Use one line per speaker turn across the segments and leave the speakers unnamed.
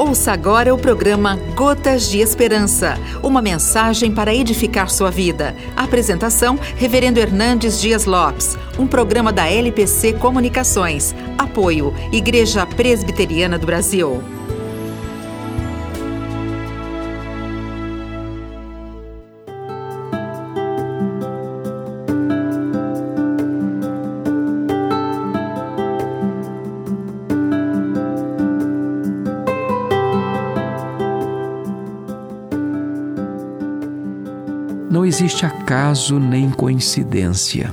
Ouça agora o programa Gotas de Esperança, uma mensagem para edificar sua vida. Apresentação: Reverendo Hernandes Dias Lopes, um programa da LPC Comunicações. Apoio: Igreja Presbiteriana do Brasil.
Não existe acaso nem coincidência.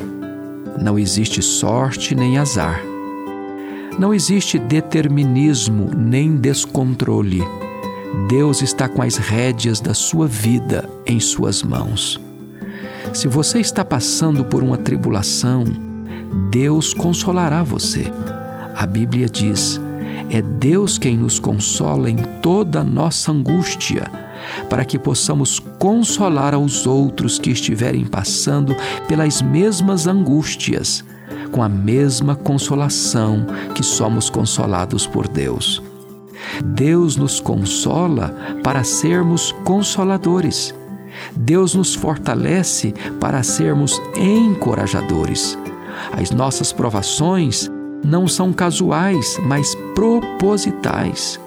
Não existe sorte nem azar. Não existe determinismo nem descontrole. Deus está com as rédeas da sua vida em suas mãos. Se você está passando por uma tribulação, Deus consolará você. A Bíblia diz: é Deus quem nos consola em toda nossa angústia para que possamos consolar aos outros que estiverem passando pelas mesmas angústias, com a mesma consolação que somos consolados por Deus. Deus nos consola para sermos consoladores. Deus nos fortalece para sermos encorajadores. As nossas provações não são casuais, mas propositais.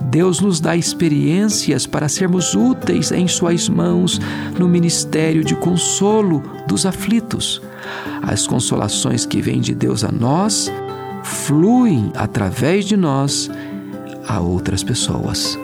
Deus nos dá experiências para sermos úteis em Suas mãos no ministério de consolo dos aflitos. As consolações que vêm de Deus a nós fluem através de nós a outras pessoas.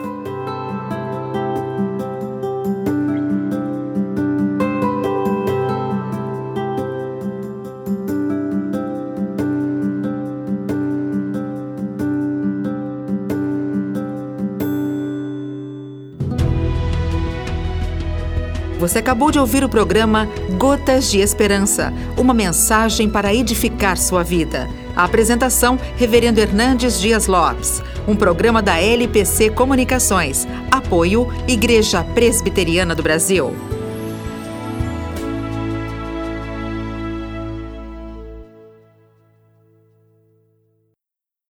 Você acabou de ouvir o programa Gotas de Esperança, uma mensagem para edificar sua vida. A apresentação, Reverendo Hernandes Dias Lopes. Um programa da LPC Comunicações. Apoio, Igreja Presbiteriana do Brasil.